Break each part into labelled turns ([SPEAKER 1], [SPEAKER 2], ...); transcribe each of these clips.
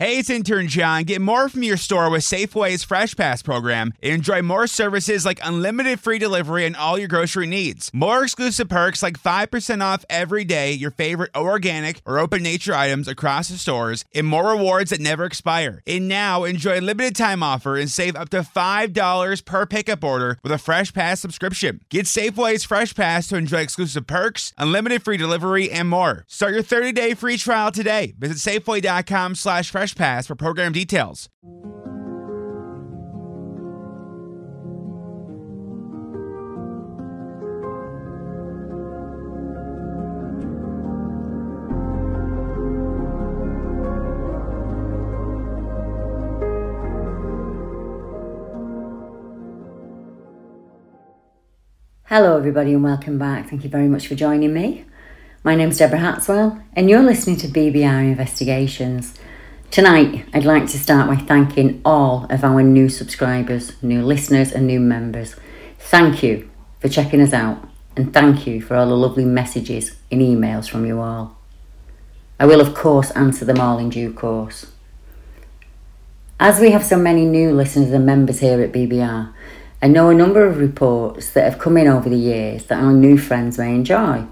[SPEAKER 1] Hey, it's intern John. Get more from your store with Safeway's Fresh Pass program. And enjoy more services like unlimited free delivery and all your grocery needs. More exclusive perks like 5% off every day your favorite organic or open nature items across the stores and more rewards that never expire. And now enjoy a limited time offer and save up to $5 per pickup order with a Fresh Pass subscription. Get Safeway's Fresh Pass to enjoy exclusive perks, unlimited free delivery, and more. Start your 30-day free trial today. Visit Safeway.com slash Fresh Pass for program details.
[SPEAKER 2] Hello, everybody, and welcome back. Thank you very much for joining me. My name's Deborah Hatswell, and you're listening to BBR Investigations. Tonight, I'd like to start by thanking all of our new subscribers, new listeners, and new members. Thank you for checking us out, and thank you for all the lovely messages and emails from you all. I will, of course, answer them all in due course. As we have so many new listeners and members here at BBR, I know a number of reports that have come in over the years that our new friends may enjoy.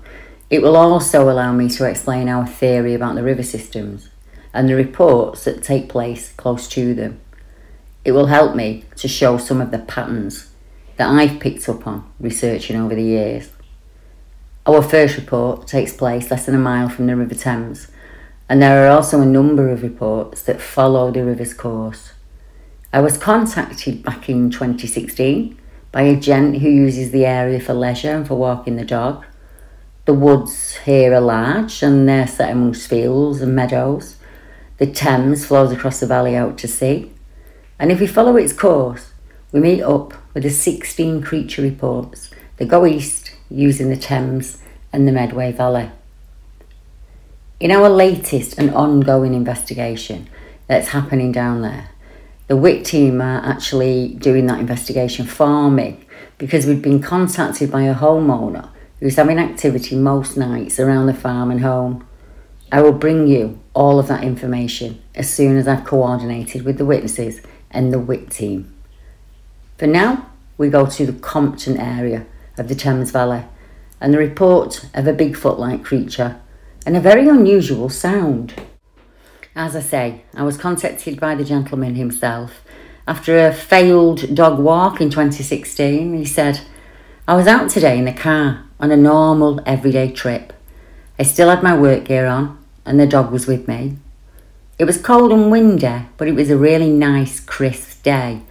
[SPEAKER 2] It will also allow me to explain our theory about the river systems and the reports that take place close to them. It will help me to show some of the patterns that I've picked up on researching over the years. Our first report takes place less than a mile from the River Thames, and there are also a number of reports that follow the river's course. I was contacted back in 2016 by a gent who uses the area for leisure and for walking the dog. The woods here are large and they're set amongst fields and meadows. The Thames flows across the valley out to sea. And if we follow its course, we meet up with the 16 creature reports that go east using the Thames and the Medway Valley. In our latest and ongoing investigation that's happening down there, the WIT team are actually doing that investigation for me because we've been contacted by a homeowner who's having activity most nights around the farm and home. I will bring you all of that information as soon as I've coordinated with the witnesses and the WIT team. For now, we go to the Compton area of the Thames Valley and the report of a Bigfoot like creature and a very unusual sound. As I say, I was contacted by the gentleman himself. After a failed dog walk in 2016, he said, I was out today in the car on a normal everyday trip. I still had my work gear on, and the dog was with me. It was cold and windy, but it was a really nice, crisp day.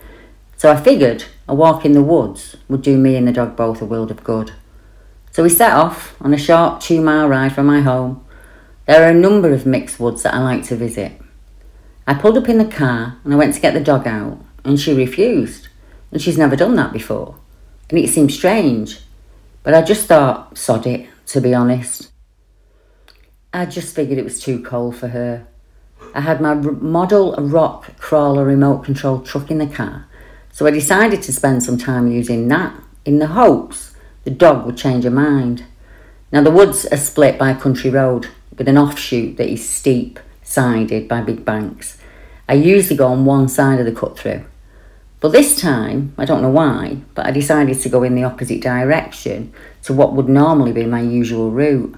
[SPEAKER 2] So I figured a walk in the woods would do me and the dog both a world of good. So we set off on a short two mile ride from my home. There are a number of mixed woods that I like to visit. I pulled up in the car and I went to get the dog out, and she refused. And she's never done that before. And it seemed strange. But I just thought, sod it, to be honest. I just figured it was too cold for her. I had my model rock crawler remote control truck in the car, so I decided to spend some time using that in the hopes the dog would change her mind. Now, the woods are split by a country road with an offshoot that is steep, sided by big banks. I usually go on one side of the cut through. But this time, I don't know why, but I decided to go in the opposite direction to what would normally be my usual route.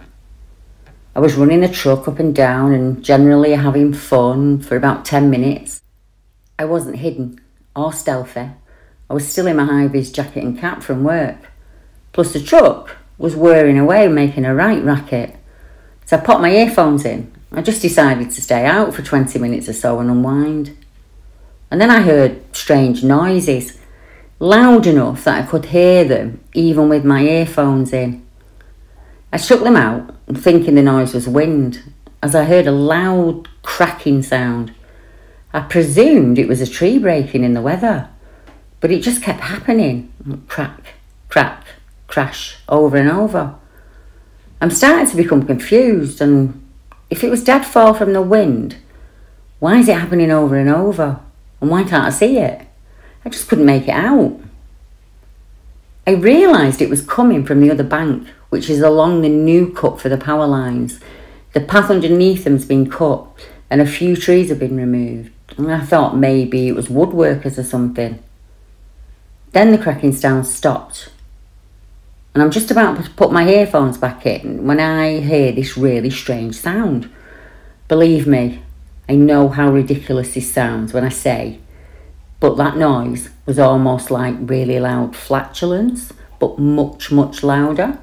[SPEAKER 2] I was running the truck up and down and generally having fun for about 10 minutes. I wasn't hidden or stealthy. I was still in my high vis jacket and cap from work. Plus, the truck was whirring away, making a right racket. So I popped my earphones in. I just decided to stay out for 20 minutes or so and unwind. And then I heard strange noises, loud enough that I could hear them even with my earphones in. I shook them out, thinking the noise was wind, as I heard a loud cracking sound. I presumed it was a tree breaking in the weather, but it just kept happening crack, crack, crash over and over. I'm starting to become confused, and if it was deadfall from the wind, why is it happening over and over? And why can't I see it? I just couldn't make it out. I realised it was coming from the other bank, which is along the new cut for the power lines. The path underneath them's been cut, and a few trees have been removed. And I thought maybe it was woodworkers or something. Then the cracking sound stopped. And I'm just about to put my earphones back in when I hear this really strange sound. Believe me, I know how ridiculous this sounds when I say, but that noise was almost like really loud flatulence, but much, much louder.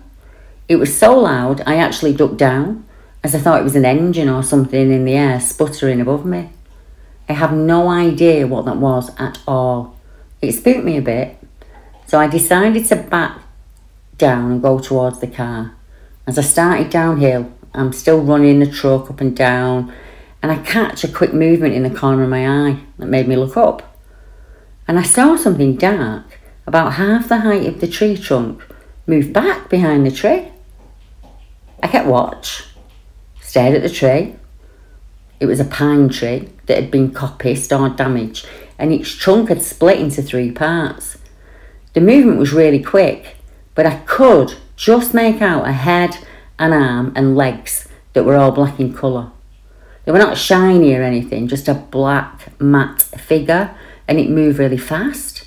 [SPEAKER 2] It was so loud I actually ducked down as I thought it was an engine or something in the air sputtering above me. I have no idea what that was at all. It spooked me a bit, so I decided to back down and go towards the car. As I started downhill, I'm still running the truck up and down, and I catch a quick movement in the corner of my eye that made me look up. And I saw something dark, about half the height of the tree trunk, move back behind the tree. I kept watch, stared at the tree. It was a pine tree that had been coppiced or damaged, and its trunk had split into three parts. The movement was really quick, but I could just make out a head, an arm, and legs that were all black in colour. They were not shiny or anything, just a black matte figure, and it moved really fast.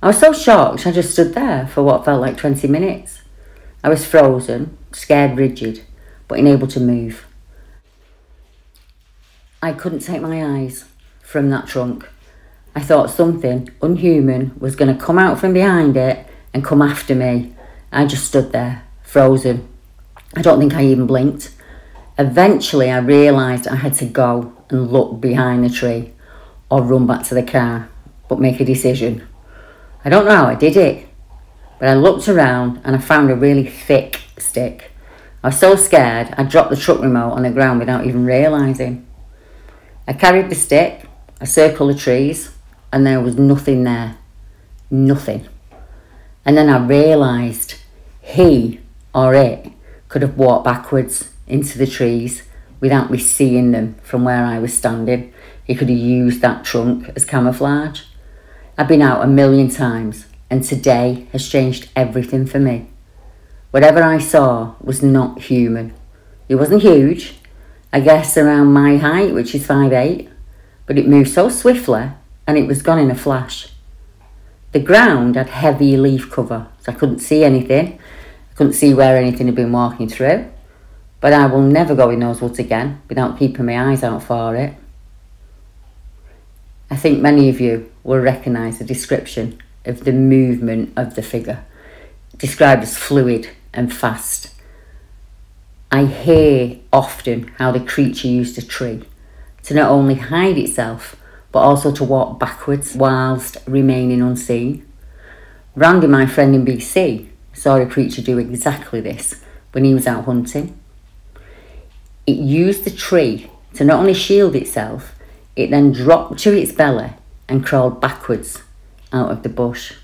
[SPEAKER 2] I was so shocked, I just stood there for what felt like 20 minutes. I was frozen, scared rigid, but unable to move. I couldn't take my eyes from that trunk. I thought something unhuman was going to come out from behind it and come after me. I just stood there, frozen. I don't think I even blinked. Eventually, I realised I had to go and look behind the tree or run back to the car, but make a decision. I don't know how I did it, but I looked around and I found a really thick stick. I was so scared I dropped the truck remote on the ground without even realising. I carried the stick, I circled the trees, and there was nothing there. Nothing. And then I realised he or it could have walked backwards into the trees without me seeing them from where I was standing. He could have used that trunk as camouflage. I've been out a million times, and today has changed everything for me. Whatever I saw was not human. It wasn't huge, I guess around my height, which is five eight, but it moved so swiftly and it was gone in a flash. The ground had heavy leaf cover, so I couldn't see anything. I couldn't see where anything had been walking through. But I will never go in those woods again without keeping my eyes out for it. I think many of you will recognise the description of the movement of the figure, described as fluid and fast. I hear often how the creature used a tree to not only hide itself but also to walk backwards whilst remaining unseen. Randy, my friend in BC, saw a creature do exactly this when he was out hunting. It used the tree to not only shield itself, it then dropped to its belly and crawled backwards out of the bush.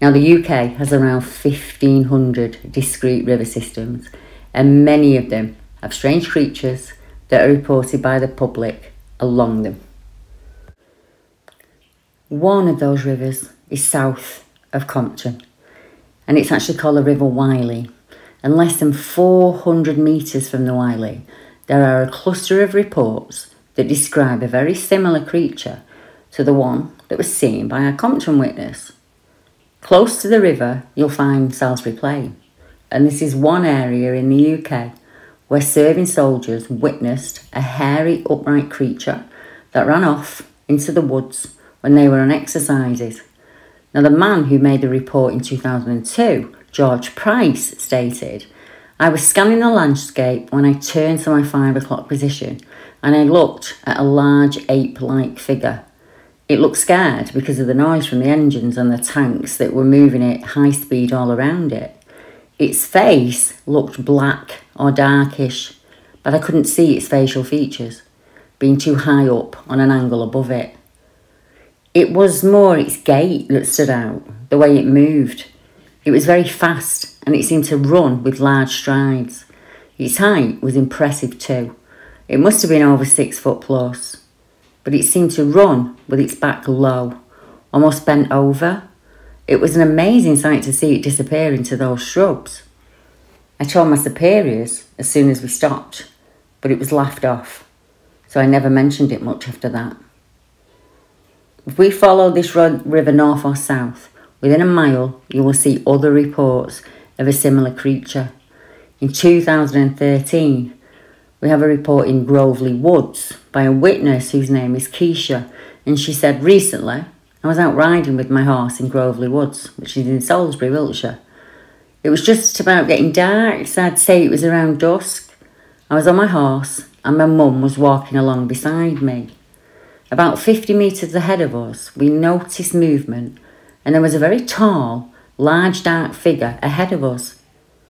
[SPEAKER 2] Now, the UK has around 1500 discrete river systems, and many of them have strange creatures that are reported by the public along them. One of those rivers is south of Compton, and it's actually called the River Wylye. And less than 400 metres from the Wylye, there are a cluster of reports that describe a very similar creature to the one that was seen by a Compton witness. Close to the river, you'll find Salisbury Plain, and this is one area in the UK where serving soldiers witnessed a hairy, upright creature that ran off into the woods when they were on exercises. Now, the man who made the report in 2002, George Price, stated, I was scanning the landscape when I turned to my five o'clock position and I looked at a large ape like figure. It looked scared because of the noise from the engines and the tanks that were moving at high speed all around it. Its face looked black or darkish, but I couldn't see its facial features. being too high up on an angle above it. It was more its gait that stood out, the way it moved. It was very fast and it seemed to run with large strides. Its height was impressive too. It must have been over six foot plus. But it seemed to run with its back low, almost bent over. It was an amazing sight to see it disappear into those shrubs. I told my superiors as soon as we stopped, but it was laughed off, so I never mentioned it much after that. If we follow this river north or south, within a mile you will see other reports of a similar creature. In 2013, we have a report in Grovely Woods by a witness whose name is Keisha, and she said, Recently, I was out riding with my horse in Grovely Woods, which is in Salisbury, Wiltshire. It was just about getting dark, so I'd say it was around dusk. I was on my horse, and my mum was walking along beside me. About 50 metres ahead of us, we noticed movement, and there was a very tall, large dark figure ahead of us.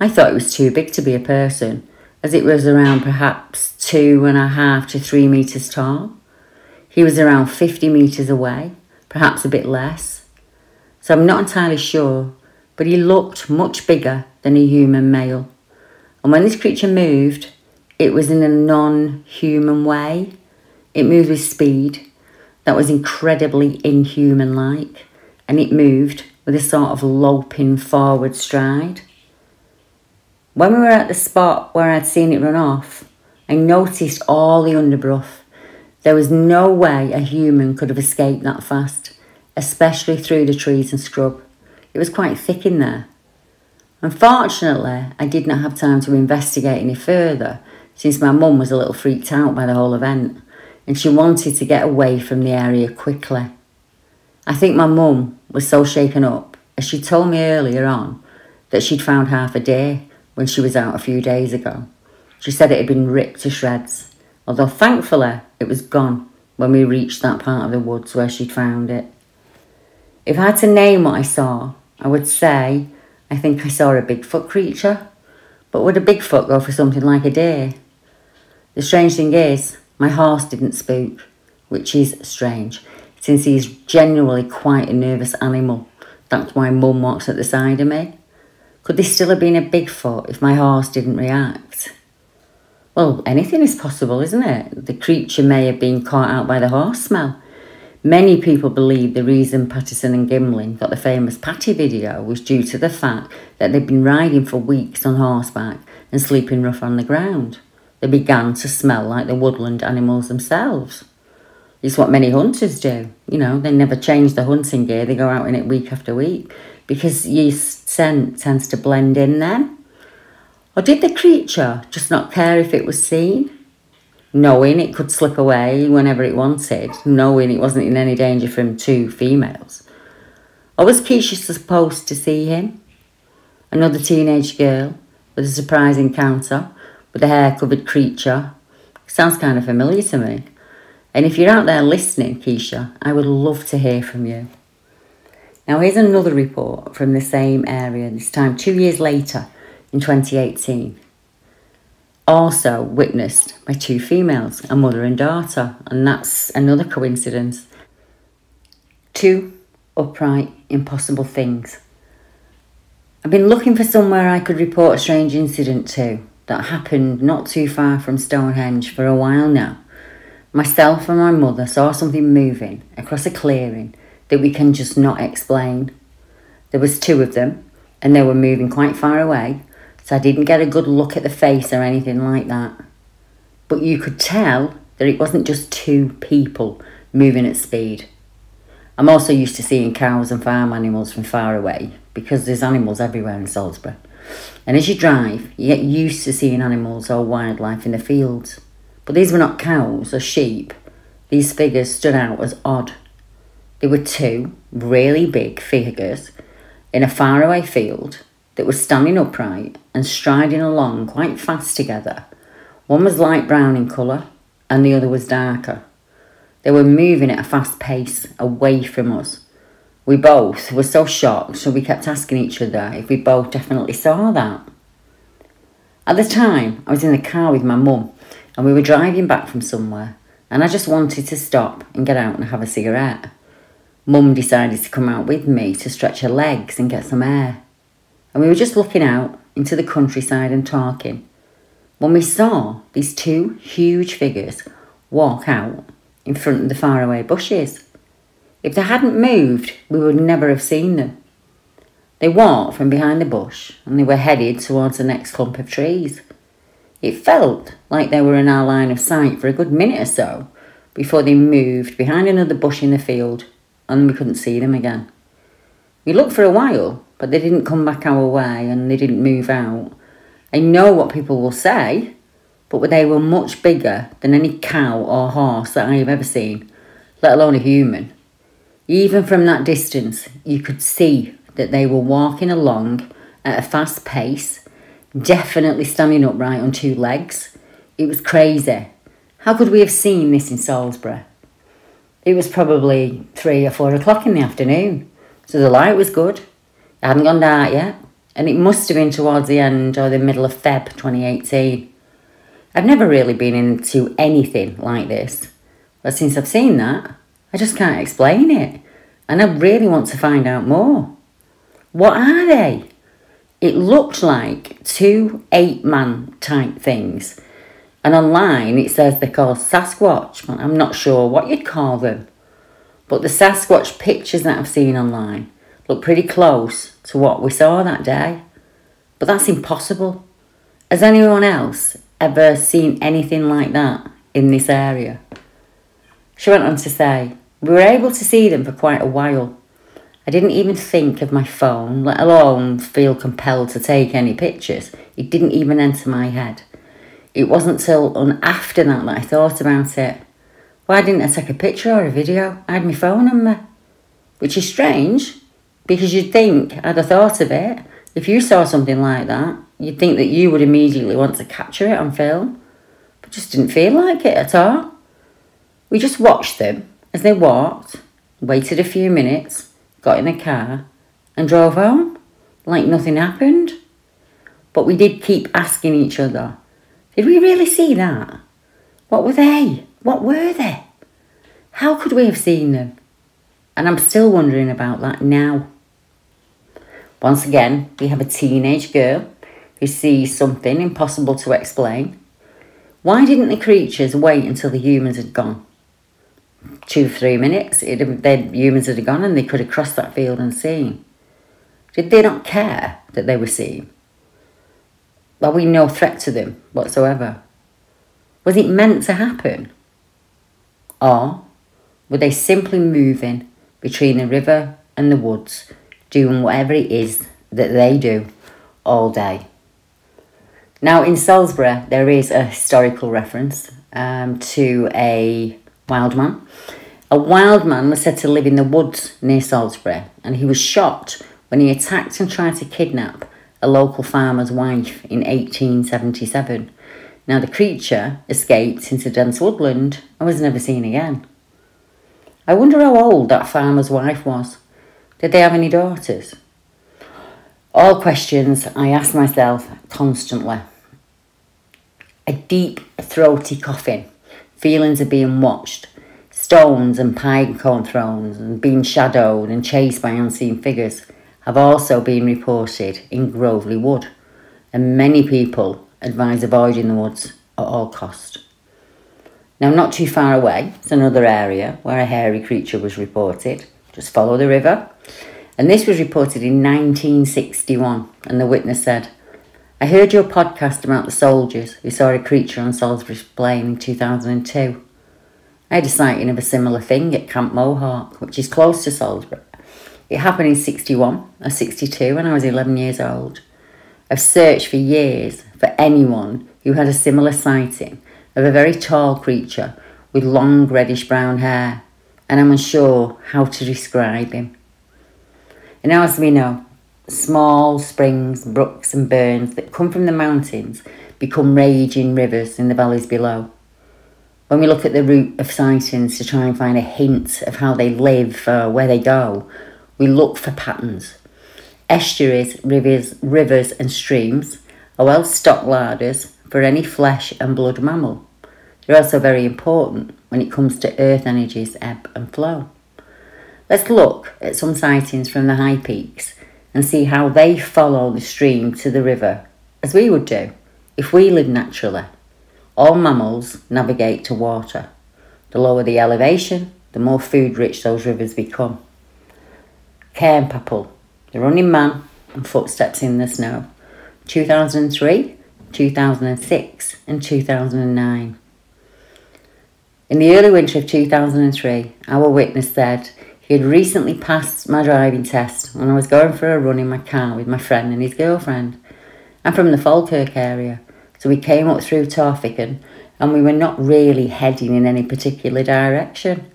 [SPEAKER 2] I thought it was too big to be a person, as it was around perhaps two and a half to three metres tall. He was around 50 metres away, perhaps a bit less. So I'm not entirely sure, but he looked much bigger than a human male. And when this creature moved, it was in a non human way. It moved with speed that was incredibly inhuman like, and it moved with a sort of loping forward stride. When we were at the spot where I'd seen it run off, I noticed all the underbrush. There was no way a human could have escaped that fast, especially through the trees and scrub. It was quite thick in there. Unfortunately, I did not have time to investigate any further since my mum was a little freaked out by the whole event and she wanted to get away from the area quickly. I think my mum was so shaken up as she told me earlier on that she'd found half a deer when she was out a few days ago. She said it had been ripped to shreds, although thankfully it was gone when we reached that part of the woods where she'd found it. If I had to name what I saw, I would say I think I saw a Bigfoot creature. But would a Bigfoot go for something like a deer? The strange thing is, my horse didn't spook, which is strange, since he's generally quite a nervous animal. That's why Mum walks at the side of me. Could this still have been a Bigfoot if my horse didn't react? Well, anything is possible, isn't it? The creature may have been caught out by the horse smell. Many people believe the reason Patterson and Gimlin got the famous Patty video was due to the fact that they'd been riding for weeks on horseback and sleeping rough on the ground. They began to smell like the woodland animals themselves. It's what many hunters do. You know, they never change the hunting gear, they go out in it week after week because your scent tends to blend in then. Or did the creature just not care if it was seen? Knowing it could slip away whenever it wanted, knowing it wasn't in any danger from two females. Or was Keisha supposed to see him? Another teenage girl with a surprise encounter with a hair covered creature Sounds kind of familiar to me. And if you're out there listening, Keisha, I would love to hear from you. Now, here's another report from the same area, this time two years later in 2018. Also witnessed by two females, a mother and daughter, and that's another coincidence. Two upright, impossible things. I've been looking for somewhere I could report a strange incident to that happened not too far from Stonehenge for a while now. Myself and my mother saw something moving across a clearing that we can just not explain. There was two of them and they were moving quite far away, so I didn't get a good look at the face or anything like that. But you could tell that it wasn't just two people moving at speed. I'm also used to seeing cows and farm animals from far away because there's animals everywhere in Salisbury. And as you drive, you get used to seeing animals or wildlife in the fields. But these were not cows or sheep. These figures stood out as odd. There were two really big figures in a faraway field that were standing upright and striding along quite fast together. One was light brown in colour and the other was darker. They were moving at a fast pace away from us. We both were so shocked, so we kept asking each other if we both definitely saw that. At the time, I was in the car with my mum and we were driving back from somewhere, and I just wanted to stop and get out and have a cigarette. Mum decided to come out with me to stretch her legs and get some air. And we were just looking out into the countryside and talking when we saw these two huge figures walk out in front of the faraway bushes. If they hadn't moved, we would never have seen them. They walked from behind the bush and they were headed towards the next clump of trees. It felt like they were in our line of sight for a good minute or so before they moved behind another bush in the field and we couldn't see them again. We looked for a while, but they didn't come back our way and they didn't move out. I know what people will say, but they were much bigger than any cow or horse that I have ever seen, let alone a human. Even from that distance, you could see that they were walking along at a fast pace, definitely standing upright on two legs. It was crazy. How could we have seen this in Salisbury? It was probably three or four o'clock in the afternoon, so the light was good. It hadn't gone dark yet, and it must have been towards the end or the middle of Feb 2018. I've never really been into anything like this, but since I've seen that, I just can't explain it, and I really want to find out more. What are they? It looked like two eight man type things, and online it says they're called Sasquatch, but I'm not sure what you'd call them. But the Sasquatch pictures that I've seen online look pretty close to what we saw that day. But that's impossible. Has anyone else ever seen anything like that in this area? She went on to say, We were able to see them for quite a while. I didn't even think of my phone, let alone feel compelled to take any pictures. It didn't even enter my head. It wasn't till after that that I thought about it. Why didn't I take a picture or a video? I had my phone on me. Which is strange, because you'd think I'd have thought of it. If you saw something like that, you'd think that you would immediately want to capture it on film. But just didn't feel like it at all. We just watched them as they walked, waited a few minutes, got in the car, and drove home like nothing happened. But we did keep asking each other, did we really see that? What were they? What were they? How could we have seen them? And I'm still wondering about that now. Once again, we have a teenage girl who sees something impossible to explain. Why didn't the creatures wait until the humans had gone? two, three minutes, the humans had gone and they could have crossed that field and seen. Did they not care that they were seen? Are we no threat to them whatsoever? Was it meant to happen? Or were they simply moving between the river and the woods, doing whatever it is that they do all day? Now, in Salisbury, there is a historical reference um, to a wild man. A wild man was said to live in the woods near Salisbury, and he was shot when he attacked and tried to kidnap a local farmer's wife in 1877. Now, the creature escaped into dense woodland and was never seen again. I wonder how old that farmer's wife was. Did they have any daughters? All questions I ask myself constantly. A deep, throaty coughing, feelings of being watched, stones and pine cone throws, and being shadowed and chased by unseen figures have also been reported in Grovely Wood, and many people advise avoiding the woods at all cost. Now, not too far away it's another area where a hairy creature was reported. Just follow the river. And this was reported in 1961, and the witness said, I heard your podcast about the soldiers who saw a creature on Salisbury Plain in 2002. I had a sighting of a similar thing at Camp Mohawk, which is close to Salisbury. It happened in 61 or 62 when I was 11 years old. I've searched for years for anyone who had a similar sighting of a very tall creature with long reddish brown hair, and I'm unsure how to describe him. And now, as we know, small springs, brooks, and burns that come from the mountains become raging rivers in the valleys below. When we look at the route of sightings to try and find a hint of how they live or where they go, we look for patterns. Estuaries, rivers, rivers and streams are well stocked larders for any flesh and blood mammal. They're also very important when it comes to earth energies ebb and flow. Let's look at some sightings from the high peaks and see how they follow the stream to the river, as we would do if we lived naturally. All mammals navigate to water. The lower the elevation, the more food rich those rivers become. Cairnpapple, The Running Man and Footsteps in the Snow, 2003, 2006, and 2009. In the early winter of 2003, our witness said he had recently passed my driving test when I was going for a run in my car with my friend and his girlfriend. I'm from the Falkirk area, so we came up through Torphichen and we were not really heading in any particular direction.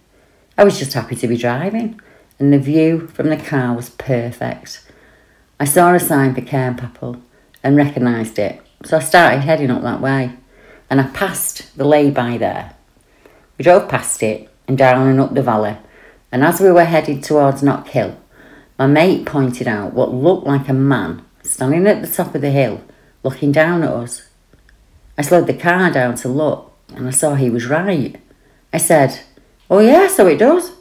[SPEAKER 2] I was just happy to be driving, and the view from the car was perfect. I saw a sign for Cairnpapple and recognised it, so I started heading up that way, and I passed the lay-by there. We drove past it and down and up the valley, and as we were headed towards Knockhill, my mate pointed out what looked like a man standing at the top of the hill, looking down at us. I slowed the car down to look, and I saw he was right. I said, Oh, yeah, so it does.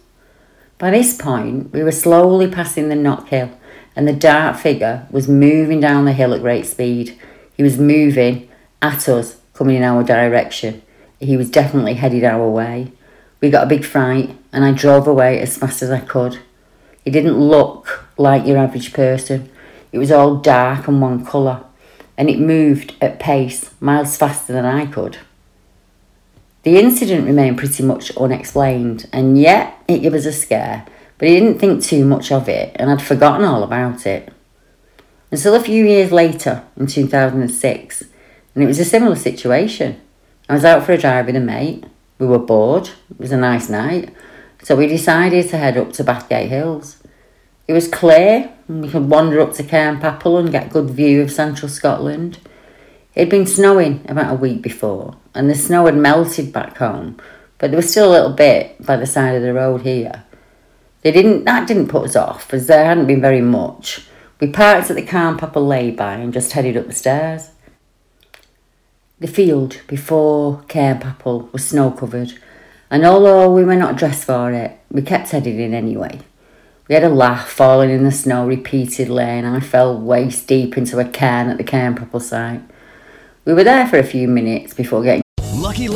[SPEAKER 2] By this point, we were slowly passing the Knock Hill, and the dark figure was moving down the hill at great speed. He was moving at us, coming in our direction. He was definitely headed our way. We got a big fright, and I drove away as fast as I could. He didn't look like your average person. It was all dark and one colour, and it moved at pace miles faster than I could. The incident remained pretty much unexplained, and yet it gave us a scare, but he didn't think too much of it, and I'd forgotten all about it. Until a few years later, in 2006, and it was a similar situation. I was out for a drive with a mate. We were bored, it was a nice night, so we decided to head up to Bathgate Hills. It was clear, and we could wander up to Cairnpapple and get a good view of central Scotland. It had been snowing about a week before, and the snow had melted back home, but there was still a little bit by the side of the road here. They didn't that didn't put us off, as there hadn't been very much. We parked at the Cairnpapple lay-by and just headed up the stairs. The field before Cairnpapple was snow covered, and although we were not dressed for it, we kept heading in anyway. We had a laugh falling in the snow repeatedly, and I fell waist deep into a cairn at the Cairnpapple site. We were there for a few minutes before getting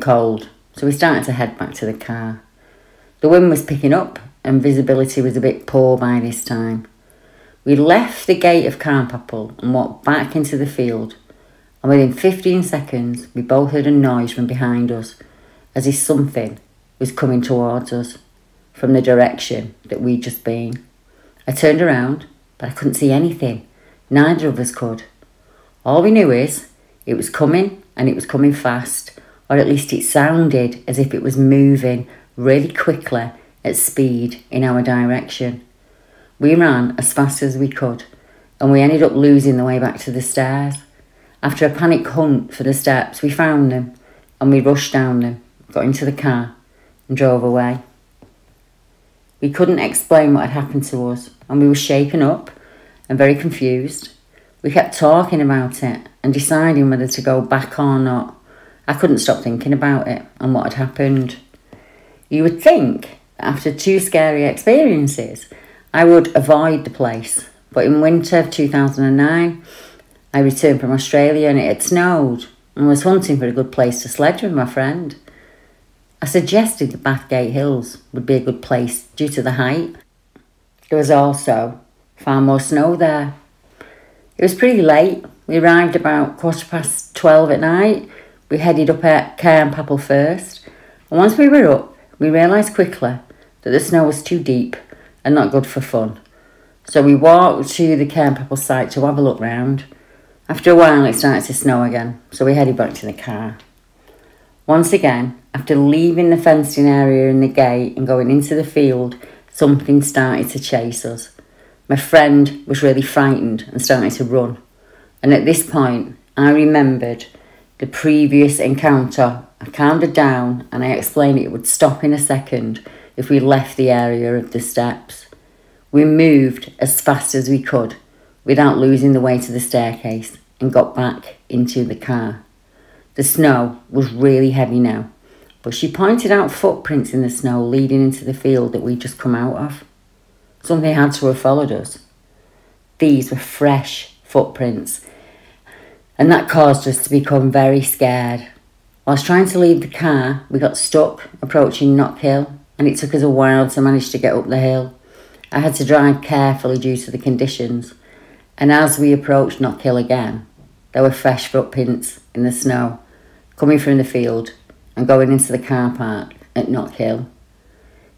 [SPEAKER 2] Cold, so we started to head back to the car. The wind was picking up and visibility was a bit poor by this time. We left the gate of Cairnpapple and walked back into the field, and within 15 seconds, we both heard a noise from behind us as if something was coming towards us from the direction that we'd just been. I turned around, but I couldn't see anything. Neither of us could. All we knew is it was coming and it was coming fast, or at least it sounded as if it was moving really quickly at speed in our direction. We ran as fast as we could and we ended up losing the way back to the stairs. After a panic hunt for the steps, we found them and we rushed down them, got into the car, and drove away. We couldn't explain what had happened to us, and we were shaken up and very confused. We kept talking about it and deciding whether to go back or not. I couldn't stop thinking about it and what had happened. You would think after two scary experiences, I would avoid the place, but in winter of 2009, I returned from Australia and it had snowed and was hunting for a good place to sledge with my friend. I suggested the Bathgate Hills would be a good place due to the height. There was also far more snow there. It was pretty late. We arrived about quarter past 12 at night. We headed up at Cairn Cairnpapple first. And once we were up, we realised quickly that the snow was too deep and not good for fun. So we walked to the Cairn Cairnpapple site to have a look round. After a while, it started to snow again, so we headed back to the car. Once again, after leaving the fencing area and the gate and going into the field, something started to chase us. My friend was really frightened and started to run. And at this point, I remembered the previous encounter. I calmed her down and I explained it would stop in a second if we left the area of the steps. We moved as fast as we could without losing the way to the staircase and got back into the car. The snow was really heavy now, but she pointed out footprints in the snow leading into the field that we'd just come out of. Something had to have followed us. These were fresh footprints, and that caused us to become very scared. Whilst trying to leave the car, we got stuck approaching Knockhill, and it took us a while to manage to get up the hill. I had to drive carefully due to the conditions, and as we approached Knockhill again, there were fresh footprints in the snow coming from the field and going into the car park at Knockhill.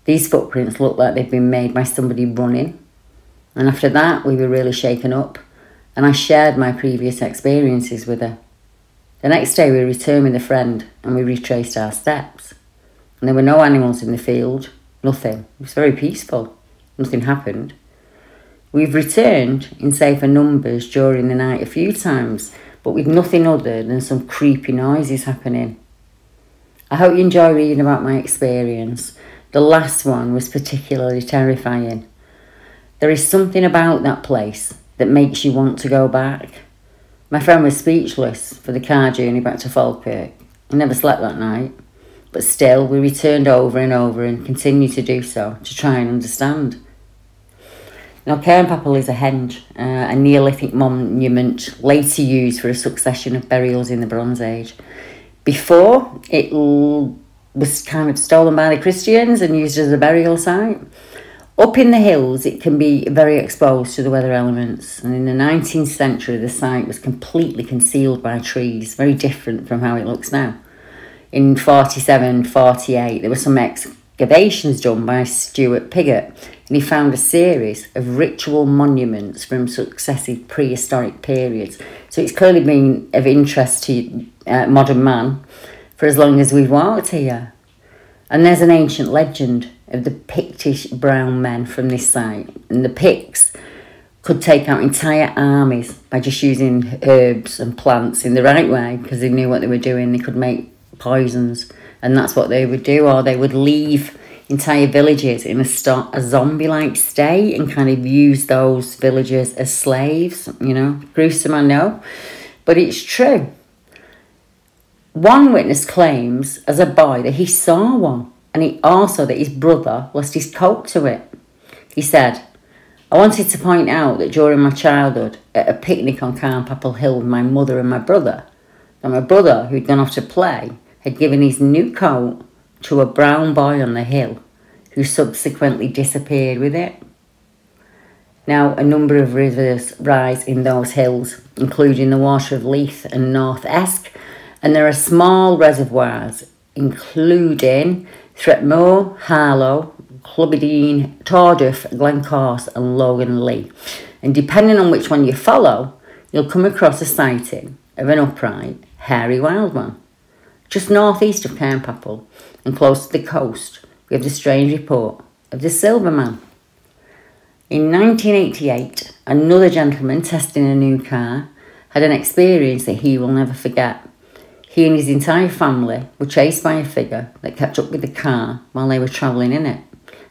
[SPEAKER 2] These footprints looked like they'd been made by somebody running, and after that, we were really shaken up, and I shared my previous experiences with her. The next day, we returned with a friend and we retraced our steps. And there were no animals in the field, nothing. It was very peaceful. Nothing happened. We've returned in safer numbers during the night a few times, but with nothing other than some creepy noises happening. I hope you enjoy reading about my experience. The last one was particularly terrifying. There is something about that place that makes you want to go back. My friend was speechless for the car journey back to Falkirk. He never slept that night, but still we returned over and over and continued to do so to try and understand. Now, Cairnpapple is a henge, uh, a Neolithic monument later used for a succession of burials in the Bronze Age. Before, it was kind of stolen by the Christians and used as a burial site. Up in the hills, it can be very exposed to the weather elements, and in the 19th century, the site was completely concealed by trees, very different from how it looks now. In 47 48, there were some excavations done by Stuart Piggott, and he found a series of ritual monuments from successive prehistoric periods. So it's clearly been of interest to uh, modern man for as long as we've walked here. And there's an ancient legend of the Pictish brown men from this site. And the Picts could take out entire armies by just using herbs and plants in the right way because they knew what they were doing. They could make poisons, and that's what they would do, or they would leave entire villages in a, st- a zombie like state and kind of use those villagers as slaves. You know, gruesome, I know, but it's true. One witness claims as a boy that he saw one and he also that his brother lost his coat to it. He said, I wanted to point out that during my childhood, at a picnic on Cairnpapple Hill with my mother and my brother, that my brother, who'd gone off to play, had given his new coat to a brown boy on the hill who subsequently disappeared with it. Now, a number of rivers rise in those hills, including the Water of Leith and North Esk, and there are small reservoirs, including Threipmuir, Harlaw, Clubbiedean, Torduff, Glencorse, and Loganlee. And depending on which one you follow, you'll come across a sighting of an upright, hairy wild one. Just northeast of Cairnpapple and close to the coast, we have the strange report of the Silver Man. In 1988, another gentleman testing a new car had an experience that he will never forget. He and his entire family were chased by a figure that kept up with the car while they were travelling in it.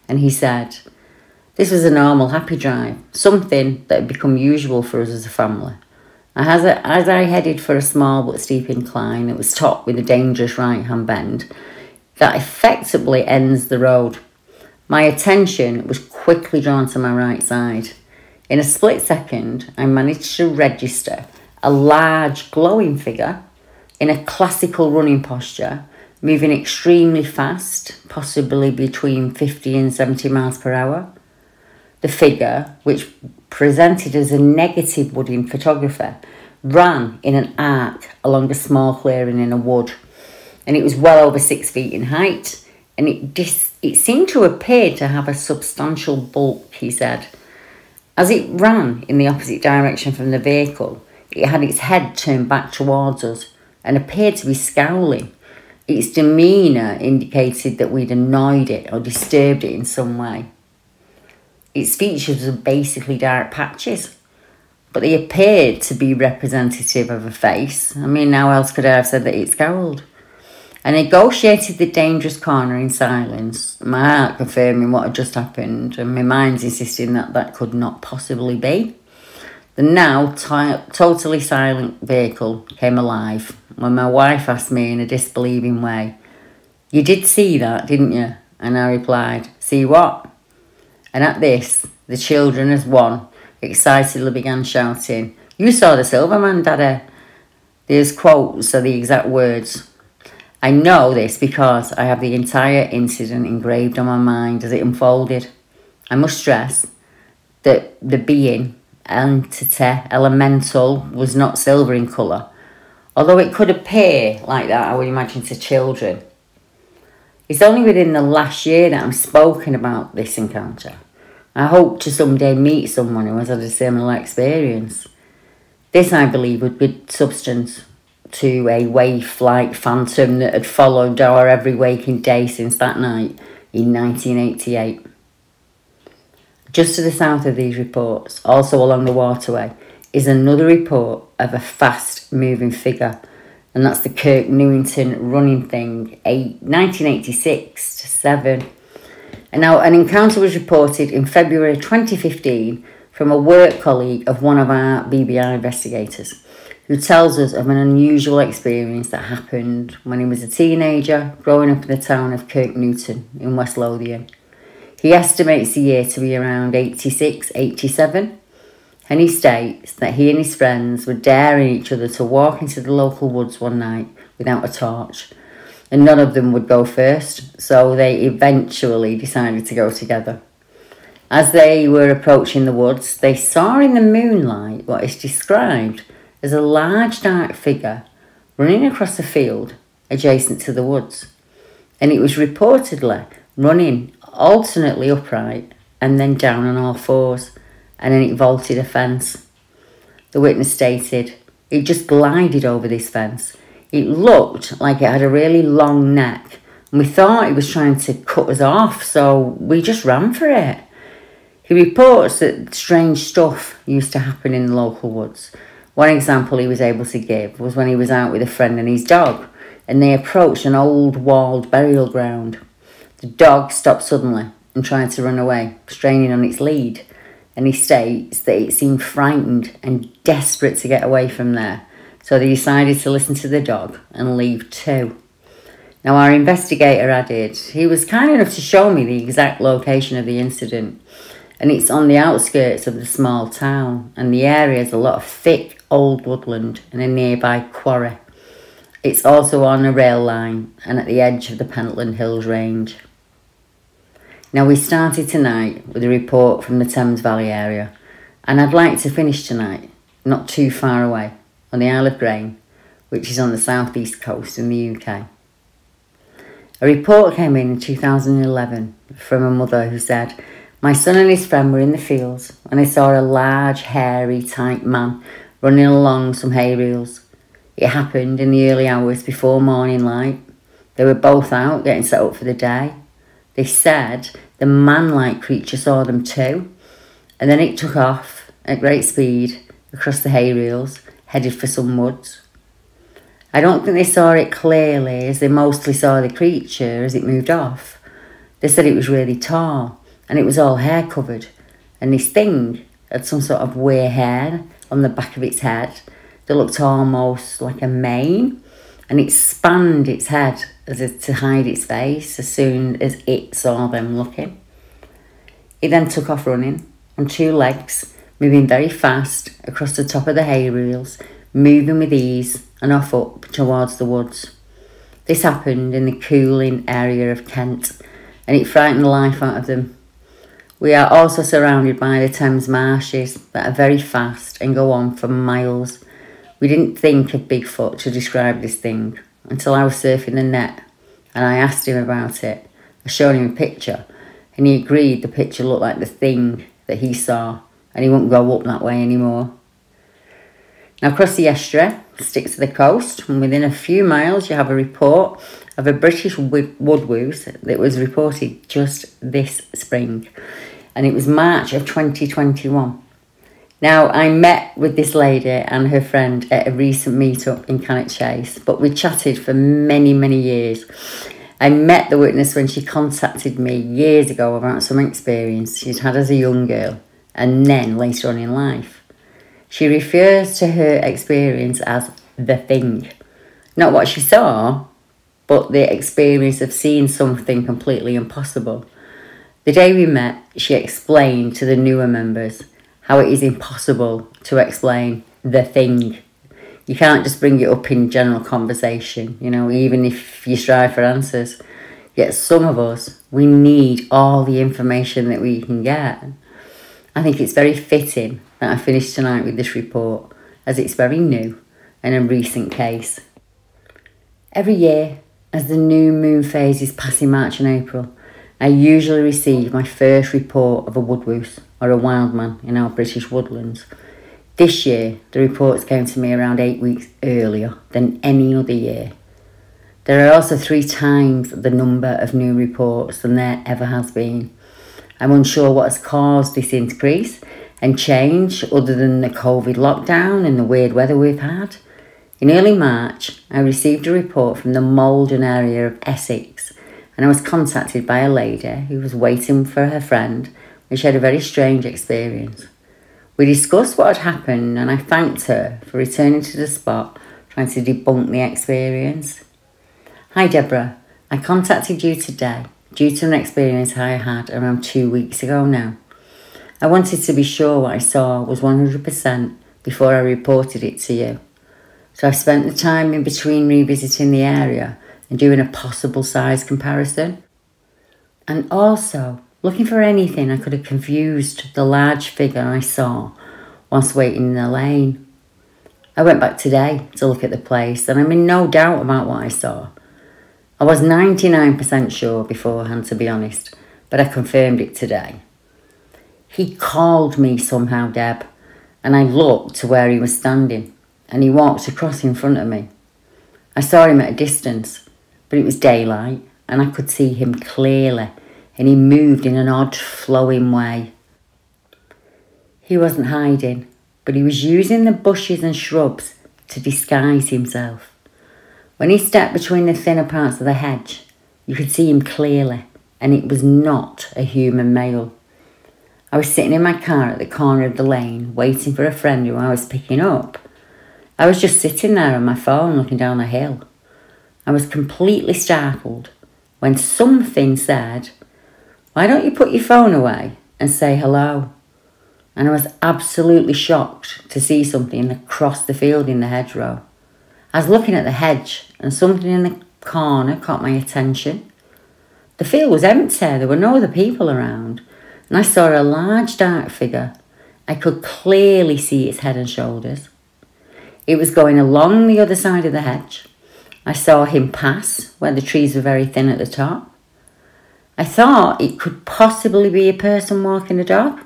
[SPEAKER 2] And he said, This was a normal, happy drive, something that had become usual for us as a family. As I, as I headed for a small but steep incline that was topped with a dangerous right hand bend that effectively ends the road, my attention was quickly drawn to my right side. In a split second, I managed to register a large glowing figure in a classical running posture, moving extremely fast, possibly between 50 and 70 miles per hour. The figure, which presented as a negative wooding photographer, ran in an arc along a small clearing in a wood, and it was well over six feet in height, and it dis- it seemed to appear to have a substantial bulk. He said, as it ran in the opposite direction from the vehicle, it had its head turned back towards us and appeared to be scowling. Its demeanour indicated that we'd annoyed it or disturbed it in some way. Its features were basically dark patches, but they appeared to be representative of a face. I mean, how else could I have said that it scowled? I negotiated the dangerous corner in silence, my heart confirming what had just happened, and my mind insisting that that could not possibly be. The now t- totally silent vehicle came alive when my wife asked me in a disbelieving way, You did see that, didn't you? And I replied, See what? And at this, the children as one excitedly began shouting, You saw the Silverman, Daddy. These quotes are the exact words. I know this because I have the entire incident engraved on my mind as it unfolded. I must stress that the being, entity, elemental, was not silver in colour, although it could appear like that, I would imagine, to children. It's only within the last year that I'm spoken about this encounter. I hope to someday meet someone who has had a similar experience. This, I believe, would be substance to a waif-like phantom that had followed our every waking day since that night in 1988. Just to the south of these reports, also along the waterway, is another report of a fast moving figure, and that's the Kirk Newington running thing, 1986 to 7. And now, an encounter was reported in February 2015 from a work colleague of one of our BBR investigators who tells us of an unusual experience that happened when he was a teenager growing up in the town of Kirknewton in West Lothian. He estimates the year to be around 86 87, and he states that he and his friends were daring each other to walk into the local woods one night without a torch. And none of them would go first, so they eventually decided to go together. As they were approaching the woods, they saw in the moonlight what is described as a large dark figure running across a field adjacent to the woods, and it was reportedly running alternately upright and then down on all fours, and then it vaulted a fence. The witness stated, It just glided over this fence it looked like it had a really long neck, and we thought it was trying to cut us off, so we just ran for it. He reports that strange stuff used to happen in the local woods. One example he was able to give was when he was out with a friend and his dog, and they approached an old walled burial ground. The dog stopped suddenly and tried to run away, straining on its lead, and he states that it seemed frightened and desperate to get away from there so they decided to listen to the dog and leave too. Now, our investigator added, he was kind enough to show me the exact location of the incident, and it's on the outskirts of the small town, and the area is a lot of thick old woodland and a nearby quarry. It's also on a rail line and at the edge of the Pentland Hills Range. Now, we started tonight with a report from the Thames Valley area And I'd like to finish tonight, not too far away, on the Isle of Grain, which is on the southeast coast in the UK. A report came in in 2011 from a mother who said, My son and his friend were in the fields and they saw a large, hairy, tight man running along some hay reels. It happened in the early hours before morning light. They were both out getting set up for the day. They said the man like creature saw them too, and then it took off at great speed across the hay reels, headed for some woods. I don't think they saw it clearly as they mostly saw the creature as it moved off. They said it was really tall and it was all hair covered, and this thing had some sort of weird hair on the back of its head that looked almost like a mane, and it spanned its head as if to hide its face as soon as it saw them looking. It then took off running on two legs, moving very fast across the top of the hay reels, moving with ease and off up towards the woods. This happened in the Cooling area of Kent, and it frightened the life out of them. We are also surrounded by the Thames marshes that are very fast and go on for miles. We didn't think of Bigfoot to describe this thing until I was surfing the net and I asked him about it. I showed him a picture and he agreed the picture looked like the thing that he saw and he won't go up that way anymore. Now across the estuary, stick to the coast, and within a few miles you have a report of a British woodwose that was reported just this spring, and it was March of 2021. Now, I met with this lady and her friend at a recent meetup in Cannock Chase, but we chatted for many, many years. I met the witness when she contacted me years ago about some experience she'd had as a young girl and then later on in life. She refers to her experience as the thing. Not what she saw, but the experience of seeing something completely impossible. The day we met, she explained to the newer members how it is impossible to explain the thing. You can't just bring it up in general conversation, you know, even if you strive for answers. Yet some of us, we need all the information that we can get. I think it's very fitting that I finished tonight with this report as it's very new and a recent case. Every year, as the new moon phase is passing March and April, I usually receive my first report of a woodwose or a wild man in our British woodlands. This year, the reports came to me around eight weeks earlier than any other year. There are also three times the number of new reports than there ever has been. I'm unsure what has caused this increase and change other than the COVID lockdown and the weird weather we've had. In early March, I received a report from the Maldon area of Essex and I was contacted by a lady who was waiting for her friend and she had a very strange experience. We discussed what had happened and I thanked her for returning to the spot trying to debunk the experience. Hi Deborah, I contacted you today due to an experience I had around two weeks ago now. I wanted to be sure what I saw was 100% before I reported it to you. So I spent the time in between revisiting the area and doing a possible size comparison. And also looking for anything I could have confused the large figure I saw whilst waiting in the lane. I went back today to look at the place and I'm in no doubt about what I saw. I was 99% sure beforehand, to be honest, but I confirmed it today. He called me somehow, Deb, and I looked to where he was standing, and he walked across in front of me. I saw him at a distance, but it was daylight, and I could see him clearly, and he moved in an odd, flowing way. He wasn't hiding, but he was using the bushes and shrubs to disguise himself. When he stepped between the thinner parts of the hedge, you could see him clearly, and it was not a human male. I was sitting in my car at the corner of the lane, waiting for a friend who I was picking up. I was just sitting there on my phone looking down the hill. I was completely startled when something said, Why don't you put your phone away and say hello? And I was absolutely shocked to see something across the field in the hedgerow. I was looking at the hedge and something in the corner caught my attention. The field was empty, there were no other people around, and I saw a large dark figure, I could clearly see its head and shoulders. It was going along the other side of the hedge. I saw him pass where the trees were very thin at the top. I thought it could possibly be a person walking a dog.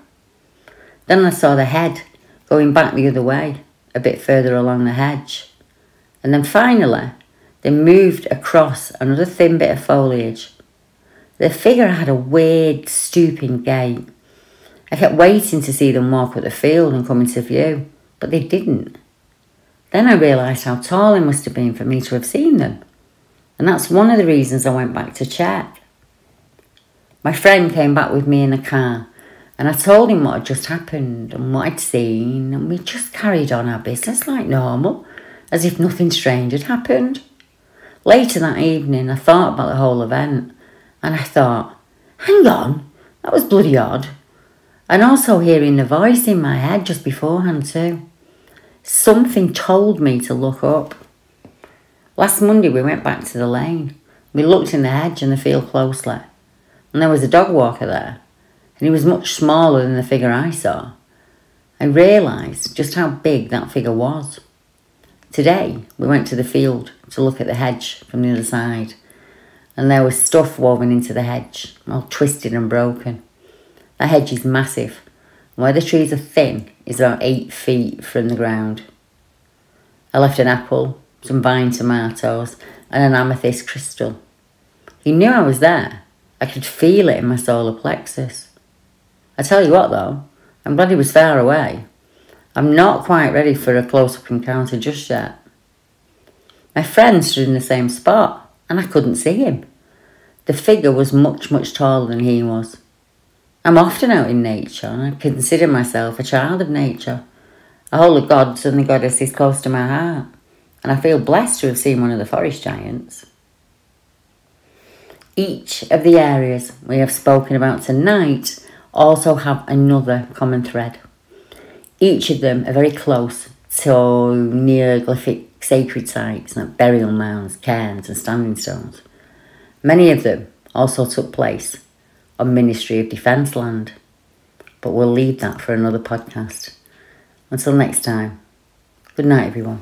[SPEAKER 2] Then I saw the head going back the other way, a bit further along the hedge. And then finally, they moved across another thin bit of foliage. The figure had a weird, stooping gait. I kept waiting to see them walk up the field and come into view, but they didn't. Then I realised how tall they must have been for me to have seen them, and that's one of the reasons I went back to check. My friend came back with me in the car, and I told him what had just happened and what I'd seen, and we just carried on our business like normal, as if nothing strange had happened. Later that evening, I thought about the whole event, and I thought, hang on, that was bloody odd. And also hearing the voice in my head just beforehand, too. Something told me to look up. Last Monday, we went back to the lane. We looked in the hedge and the field closely, and there was a dog walker there, and he was much smaller than the figure I saw. I realised just how big that figure was. Today, we went to the field to look at the hedge from the other side, and there was stuff woven into the hedge, all twisted and broken. The hedge is massive, and where the trees are thin is about eight feet from the ground. I left an apple, some vine tomatoes, and an amethyst crystal. He knew I was there. I could feel it in my solar plexus. I tell you what, though, I'm glad he was far away. I'm not quite ready for a close up encounter just yet. My friend stood in the same spot, and I couldn't see him. The figure was much, much taller than he was. I'm often out in nature, and I consider myself a child of nature. The gods and the goddesses close to my heart, and I feel blessed to have seen one of the forest giants. Each of the areas we have spoken about tonight also have another common thread. Each of them are very close to neolithic sacred sites like burial mounds, cairns, and standing stones. Many of them also took place on Ministry of Defence land, but we'll leave that for another podcast. Until next time, good night, everyone.